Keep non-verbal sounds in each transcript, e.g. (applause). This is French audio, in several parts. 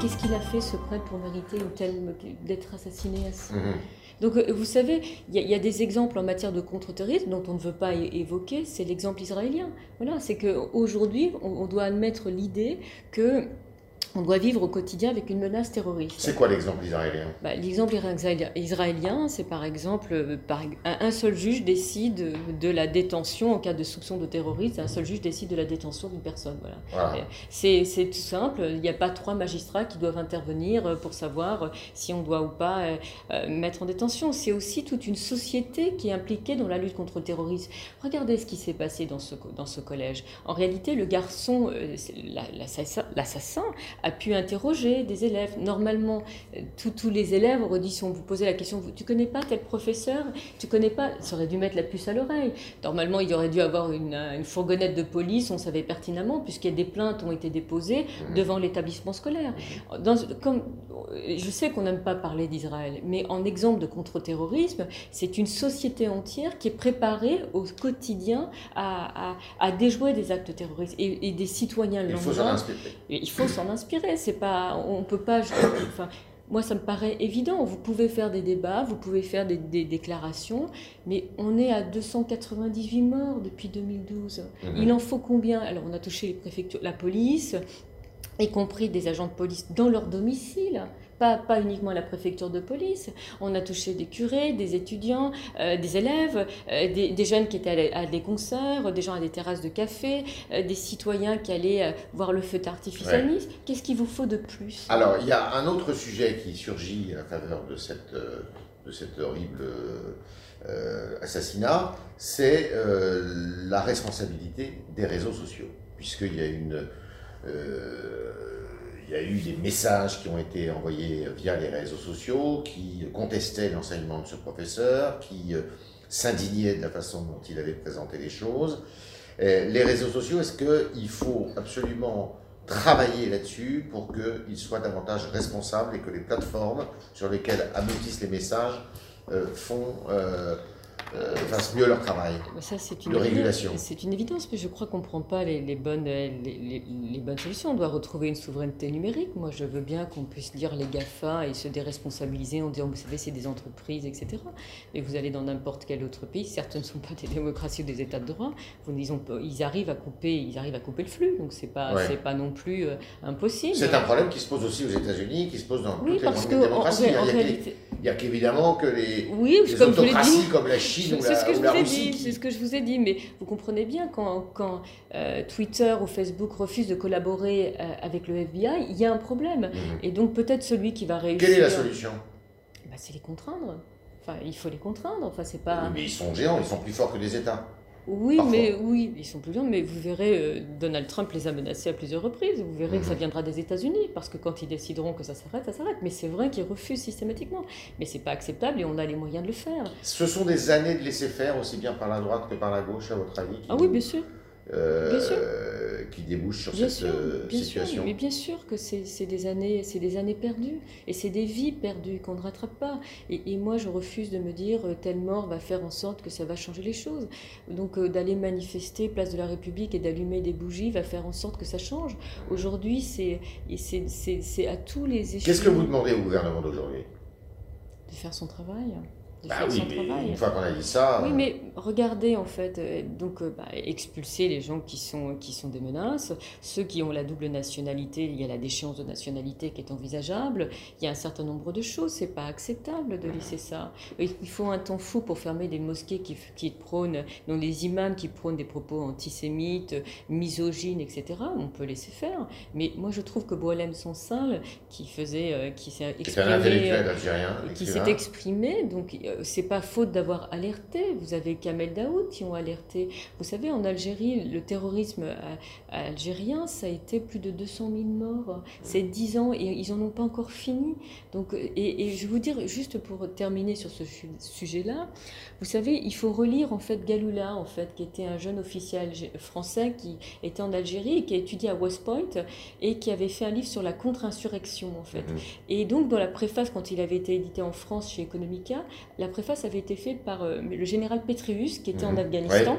qu'est-ce qu'il a fait ce prêtre pour mériter d'être assassiné ainsi Mhm. Donc, euh, vous savez, il y, a- il y a des exemples en matière de contre-terrorisme dont on ne veut pas évoquer. C'est l'exemple israélien. Voilà, c'est qu'aujourd'hui, on, on doit admettre l'idée que on doit vivre au quotidien avec une menace terroriste. C'est quoi l'exemple israélien? Bah, L'exemple israélien- c'est par exemple, euh, par, un, seul juge décide de la détention en cas de soupçon de terrorisme, un seul juge décide de la détention d'une personne. Voilà. Voilà. C'est tout simple, il n'y a pas trois magistrats qui doivent intervenir euh, pour savoir euh, si on doit ou pas euh, euh, mettre en détention. C'est aussi toute une société qui est impliquée dans la lutte contre le terrorisme. Regardez ce qui s'est passé dans ce, dans ce collège. En réalité, le garçon, euh, l'assassin, a pu interroger des élèves. Normalement, euh, tous- les élèves auraient dit, si on vous posait la question, tu connais pas tel professeur? Tu connais pas? Ça aurait dû mettre la puce à l'oreille. Normalement, il aurait dû avoir une, euh, une fourgonnette de police, on savait pertinemment, puisqu'il y a des plaintes ont été déposées Mhm. devant l'établissement scolaire. Dans, comme, je sais qu'on n'aime pas parler d'Israël, mais en exemple de contre-terrorisme, c'est une société entière qui est préparée au quotidien à, à- à déjouer des actes terroristes et, et des citoyens lambda. Il faut s'en inspirer. C'est pas, on peut pas. je- enfin, moi, ça me paraît évident. Vous pouvez faire des débats, vous pouvez faire des, des déclarations, mais on est à 298 morts depuis 2012. Mhm. Il en faut combien? Alors, on a touché les préfectures, la police, y compris des agents de police dans leur domicile. Pas, pas uniquement la préfecture de police. On a touché des curés, des étudiants, euh, des élèves, euh, des, des jeunes qui étaient à, à des concerts, des gens à des terrasses de café, euh, des citoyens qui allaient voir le feu d'artifice à. Nice. Qu'est-ce qu'il vous faut de plus? Alors, il y a un autre sujet qui surgit à faveur de, cette, de cet horrible assassinat, c'est la responsabilité des réseaux sociaux. Puisqu'il y a une... euh, il y a eu des messages qui ont été envoyés via les réseaux sociaux qui contestaient l'enseignement de ce professeur, qui euh, s'indignaient de la façon dont il avait présenté les choses. Euh, les réseaux sociaux, est-ce qu'il faut absolument travailler là-dessus pour qu'ils soient davantage responsables et que les plateformes sur lesquelles aboutissent les messages euh, font, euh, euh, fassent mieux leur travail Ça, c'est une de évidence. régulation. C'est une évidence, mais je crois qu'on ne prend pas les, les bonnes, les, les- les bonnes solutions. On doit retrouver une souveraineté numérique. Moi, je veux bien qu'on puisse dire les GAFA et se déresponsabiliser en disant, vous savez, c'est des entreprises, etc. Mais vous allez dans n'importe quel autre pays, certes, ce ne sont pas des démocraties ou des États de droit, vous, ils, ont- ils, arrivent à couper, ils arrivent à couper le flux, donc c'est pas, Ouais. pas non plus euh, impossible. C'est un problème qui se pose aussi aux États-Unis, qui se pose dans Oui, toutes les parce que démocraties. en réalité, il y a qu'évidemment que les, oui, les comme dit, comme la Chine ou ce la, que je ou la vous ai Russie qui- c'est ce que je vous ai dit, mais vous comprenez bien quand, quand euh, Twitter ou Facebook refusent de collaborer euh, avec le FBI, il y a un problème. Mhm. Et donc peut-être celui qui va réussir. Quelle est la solution? Bah, C'est les contraindre. Enfin, il faut les contraindre. Enfin, c'est pas. Mais ils sont géants, ils sont plus forts que les États. Oui, Parfois. mais oui, ils sont plus violents, mais vous verrez, euh, Donald Trump les a menacés à plusieurs reprises. Vous verrez que ça Mhm. viendra des États-Unis, parce que quand ils décideront que ça s'arrête, ça s'arrête. Mais c'est vrai qu'ils refusent systématiquement. Mais c'est pas acceptable et on a les moyens de le faire. Ce sont des années de laisser faire, aussi bien par la droite que par la gauche, à votre avis Ah oui, bien sûr. Euh, qui débouchent sur Bien cette sûr, euh, bien situation. sûr, mais bien sûr que c'est des années, c'est des années perdues et c'est des vies perdues qu'on ne rattrape pas. Et, et moi, je refuse de me dire euh, telle mort va faire en sorte que ça va changer les choses. Donc euh, d'aller manifester place de la République et d'allumer des bougies va faire en sorte que ça change. Aujourd'hui, c'est à tous les échelons Qu'est-ce que vous demandez au gouvernement d'aujourd'hui? de faire son travail. De Bah faire oui, son mais travail. une fois qu'on a dit ça, Oui, euh, mais regardez en fait, euh, donc euh, bah, expulser les gens qui sont, qui sont des menaces, ceux qui ont la double nationalité, il y a la déchéance de nationalité qui est envisageable, il y a un certain nombre de choses, c'est pas acceptable de laisser ça. Il faut un temps fou pour fermer des mosquées qui, qui prônent, dont des imams qui prônent des propos antisémites, misogynes, etc. On peut laisser faire, mais moi je trouve que Boalem Sansal, qui faisait, euh, qui s'est exprimé qui s'est exprimé, donc c'est pas faute d'avoir alerté. Vous avez Kamel Daoud qui ont alerté. Vous savez, en Algérie, le terrorisme a- algérien, ça a été plus de 200 000 morts. C'est 10 ans et ils en ont pas encore fini. Donc, euh, et, et je vais vous dire, juste pour terminer sur ce su- sujet-là, vous savez, il faut relire en fait Galula, en fait, qui était un jeune officier français qui était en Algérie et qui a étudié à West Point et qui avait fait un livre sur la contre-insurrection, en fait. Mhm. Et donc, dans la préface, quand il avait été édité en France chez Economica, la préface avait été faite par euh, le général Petraeus, qui était en Mhm. Afghanistan.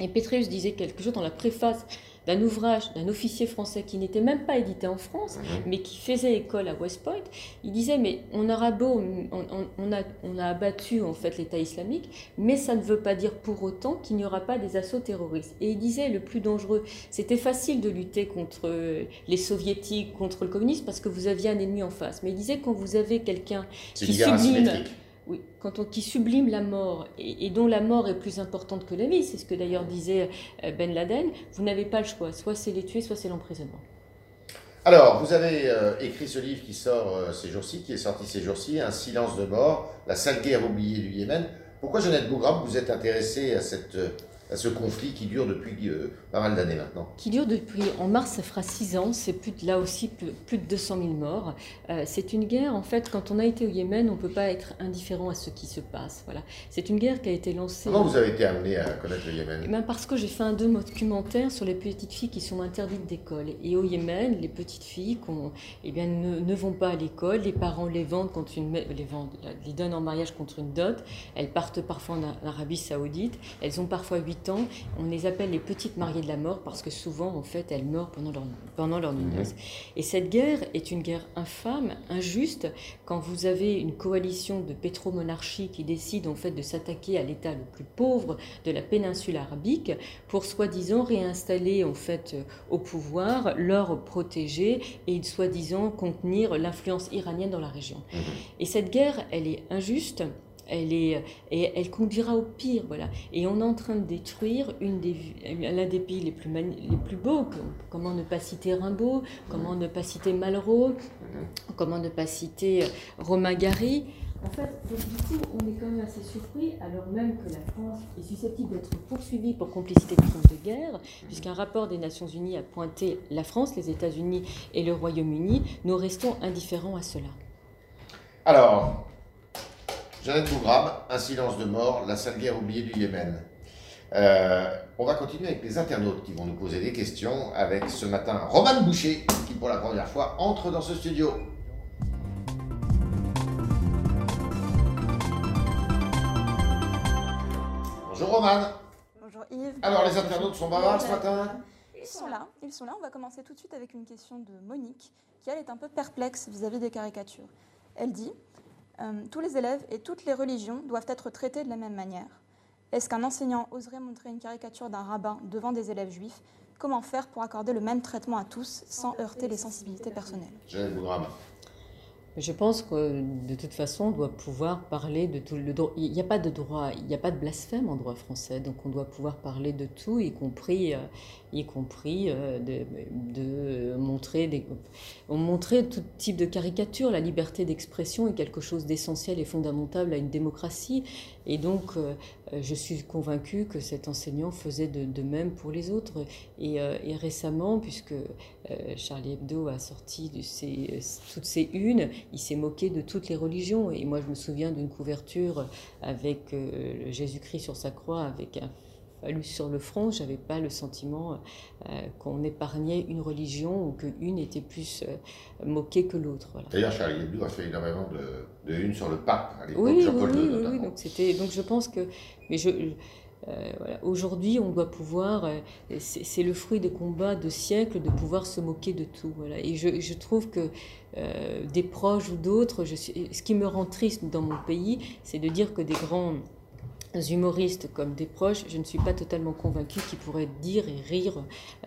Et Petraeus disait quelque chose dans la préface d'un ouvrage d'un officier français qui n'était même pas édité en France, Mhm. mais qui faisait école à West Point. Il disait, mais on aura beau, on, a, on a abattu en fait l'État islamique, mais ça ne veut pas dire pour autant qu'il n'y aura pas des assauts terroristes. Et il disait, le plus dangereux, c'était facile de lutter contre euh, les soviétiques, contre le communisme, parce que vous aviez un ennemi en face. Mais il disait, quand vous avez quelqu'un qui sublime. Oui, quand on, qui sublime la mort et, et dont la mort est plus importante que la vie, c'est ce que d'ailleurs disait euh, Ben Laden, vous n'avez pas le choix, soit c'est les tuer, soit c'est l'emprisonnement. Alors, vous avez euh, écrit ce livre qui sort euh, ces jours-ci, qui est sorti ces jours-ci, Un silence de mort, la sale guerre oubliée du Yémen. Pourquoi, Jeannette Bougram, vous êtes intéressée à, cette, euh, à ce conflit qui dure depuis euh, pas mal d'années maintenant Qui dure depuis, en mars, ça fera six ans, c'est plus de- là aussi plus, plus de 200 000 morts. Euh, c'est une guerre, en fait, quand on a été au Yémen, on ne peut pas être indifférent à ce qui se passe. Voilà. C'est une guerre qui a été lancée. Comment vous avez été amené à connaître le Yémen? Eh ben, parce que j'ai fait un documentaire sur les petites filles qui sont interdites d'école. Et au Yémen, les petites filles qu'on- eh bien, ne, ne vont pas à l'école, les parents les vendent contre une, les, vendent, les donnent en mariage contre une dot, elles partent parfois en Arabie Saoudite, elles ont parfois 8 ans, on les appelle les petites mariées de la mort parce que souvent, en fait, elles meurent pendant leur, pendant leur Mhm. noces. Et cette guerre est une guerre infâme, injuste, quand vous avez une coalition de pétromonarchies qui décide en fait de s'attaquer à l'État le plus pauvre de la péninsule arabique pour soi-disant réinstaller en fait euh, au pouvoir leurs protégés et soi-disant contenir l'influence iranienne dans la région. Mhm. Et cette guerre, elle est injuste. Elle est, et elle conduira au pire, voilà. Et on est en train de détruire une des, l'un des pays les plus, mani- les plus beaux. Comment ne pas citer Rimbaud Comment ne pas citer Malraux Comment ne pas citer euh, Romain Gary En fait, donc, du coup, on est quand même assez surpris, alors même que la France est susceptible d'être poursuivie pour complicité de crimes de guerre, puisqu'un rapport des Nations Unies a pointé la France, les États-Unis et le Royaume-Uni. Nous restons indifférents à cela. Alors, Jeannette Bougram, Un silence de mort, la sale guerre oubliée du Yémen. Euh, on va continuer avec les internautes qui vont nous poser des questions avec ce matin Roman Boucher qui pour la première fois entre dans ce studio. Bonjour Roman. Bonjour Yves. Alors les internautes sont bavards ce matin? Ils sont là, ils sont là. On va commencer tout de suite avec une question de Monique, qui elle est un peu perplexe vis-à-vis des caricatures. Elle dit euh, Tous les élèves et toutes les religions doivent être traités de la même manière. Est-ce qu'un enseignant oserait montrer une caricature d'un rabbin devant des élèves juifs? Comment faire pour accorder le même traitement à tous sans heurter les sensibilités personnelles? Je pense que de toute façon, on doit pouvoir parler de tout. Il n'y a pas de droit, il n'y a pas de blasphème en droit français, donc on doit pouvoir parler de tout, y compris, euh, euh, de, montrer des, on montrait tout type de caricature. La liberté d'expression est quelque chose d'essentiel et fondamental à une démocratie, et donc euh, je suis convaincue que cet enseignant faisait de, même pour les autres. Et, euh, récemment, puisque euh, Charlie Hebdo a sorti de toutes ses unes, il s'est moqué de toutes les religions. Et moi, je me souviens d'une couverture avec euh, Jésus-Christ sur sa croix, avec un sur le front. J'avais pas le sentiment euh, qu'on épargnait une religion ou qu'une était plus euh, moquée que l'autre. Voilà. D'ailleurs Charlie Hebdo a fait énormément de, de une sur le pape à l'époque, Oui, oui, Jean-Paul oui, II donc c'était, donc je pense que, mais je, euh, voilà, aujourd'hui, on doit pouvoir, euh, c'est le fruit des combats de siècles, de pouvoir se moquer de tout. Voilà. Et je, je trouve que euh, des proches ou d'autres, ce qui me rend triste dans mon pays, c'est de dire que des grands humoristes comme des proches, je ne suis pas totalement convaincue qu'ils pourraient dire et rire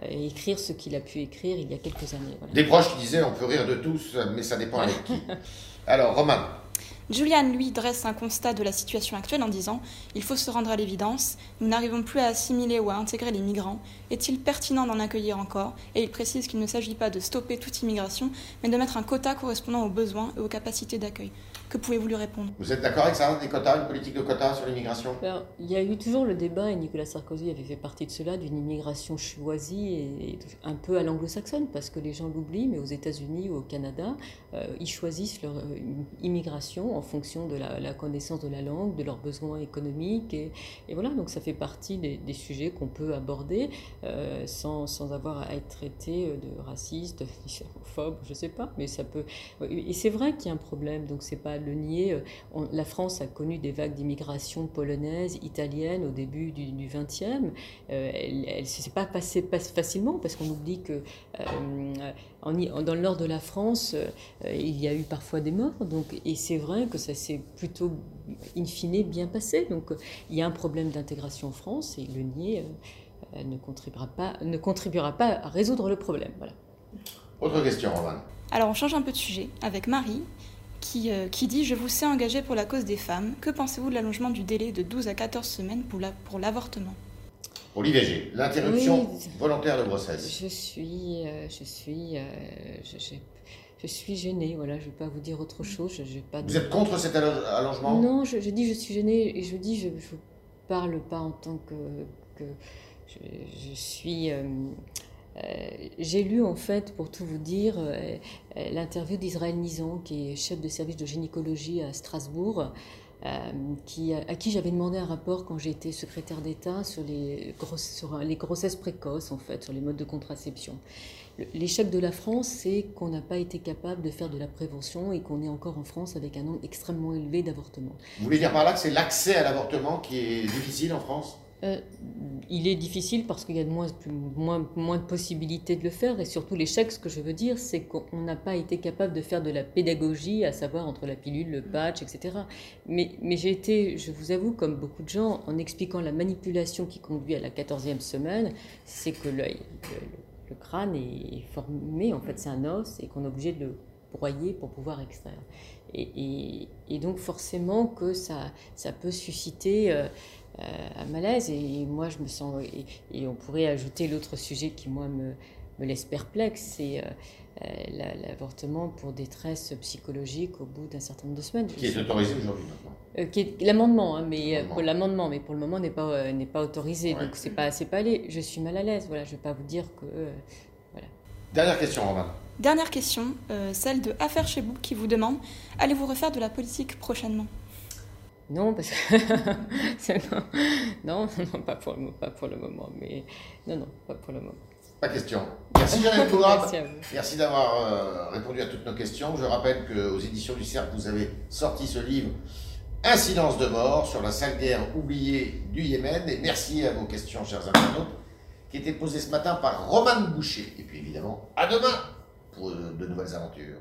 euh, et écrire ce qu'il a pu écrire il y a quelques années. Voilà. Des proches qui disaient on peut rire de tous, mais ça dépend avec qui. (laughs) Alors Roman, Julian, lui, dresse un constat de la situation actuelle en disant Il faut se rendre à l'évidence, nous n'arrivons plus à assimiler ou à intégrer les migrants. Est-il pertinent d'en accueillir encore? Et il précise qu'il ne s'agit pas de stopper toute immigration, mais de mettre un quota correspondant aux besoins et aux capacités d'accueil. Que pouvez-vous lui répondre? Vous êtes d'accord avec ça, des quotas, une politique de quotas sur l'immigration? Alors, il y a eu toujours le débat, et Nicolas Sarkozy avait fait partie de cela, d'une immigration choisie et, et un peu à l'anglo-saxonne, parce que les gens l'oublient, mais aux États-Unis ou au Canada, euh, ils choisissent leur euh, immigration en fonction de la, la connaissance de la langue, de leurs besoins économiques. Et, et voilà, donc ça fait partie des, des sujets qu'on peut aborder euh, sans, sans avoir à être traité de raciste, (laughs) d'islamophobe, je sais pas, mais ça peut. Et c'est vrai qu'il y a un problème, donc c'est pas le nier. la France a connu des vagues d'immigration polonaise, italienne au début du XXe. elle ne s'est pas passée facilement parce qu'on oublie que dans le nord de la France, il y a eu parfois des morts. Donc, et c'est vrai que ça s'est plutôt in fine bien passé. Donc il y a un problème d'intégration en France et le nier ne, contribuera pas, ne contribuera pas à résoudre le problème. Voilà. Autre question, Roman. Alors on change un peu de sujet avec Marie qui, euh, qui dit Je vous sais engagé pour la cause des femmes. Que pensez-vous de l'allongement du délai de 12 à 14 semaines pour, la, pour l'avortement? l'IVG, l'interruption volontaire de grossesse. Je suis. Euh, je suis. Euh, je, je, suis gênée, voilà, je ne vais pas vous dire autre chose. Je, pas Vous êtes contre cet allongement? Non, je, dis je suis gênée et je dis je ne parle pas en tant que. que je, suis. Euh, j'ai lu en fait, pour tout vous dire, euh, euh, l'interview d'Israël Nizan, qui est chef de service de gynécologie à Strasbourg, à qui j'avais demandé un rapport quand j'étais secrétaire d'État sur sur les grossesses précoces, en fait, sur les modes de contraception. L'échec de la France, c'est qu'on n'a pas été capable de faire de la prévention et qu'on est encore en France avec un nombre extrêmement élevé d'avortements. Vous voulez dire par là que c'est l'accès à l'avortement qui est difficile en France? Euh, il est difficile parce qu'il y a moins, de possibilités de le faire et surtout l'échec, ce que je veux dire, c'est qu'on n'a pas été capable de faire de la pédagogie, à savoir entre la pilule, le patch, etc. Mais, j'ai été, je vous avoue, comme beaucoup de gens, en expliquant la manipulation qui conduit à la 14e semaine, c'est que le, le, crâne est formé, en fait c'est un os et qu'on est obligé de le broyer pour pouvoir extraire. Et, donc forcément que ça, ça peut susciter... Euh, un euh, malaise. Et moi, je me sens. Et, on pourrait ajouter l'autre sujet qui, moi, me, me laisse perplexe c'est euh, euh, l'avortement pour détresse psychologique au bout d'un certain nombre de semaines. Qui est autorisé aujourd'hui maintenant L'amendement, hein, mais pour l'amendement, mais pour le moment n'est pas n'est pas autorisé, donc c'est pas c'est pas allé. Je suis mal à l'aise, voilà. Je vais pas vous dire que voilà. Dernière question, Romain. Dernière question, celle de Affaire chez vous qui vous demande allez-vous refaire de la politique prochainement? Non, parce que. (laughs) non, (laughs) non, pas, pour le, pas pour le moment. Mais non, non, pas pour le moment. Pas question. Merci Jeannette (laughs) Courab. Merci, d'avoir euh, répondu à toutes nos questions. Je rappelle qu'aux éditions du Cercle, vous avez sorti ce livre Incidence de mort sur la sale guerre oubliée du Yémen. Et merci à vos questions, chers internautes, qui étaient posées ce matin par Roman Boucher. Et puis évidemment, à demain pour de nouvelles aventures.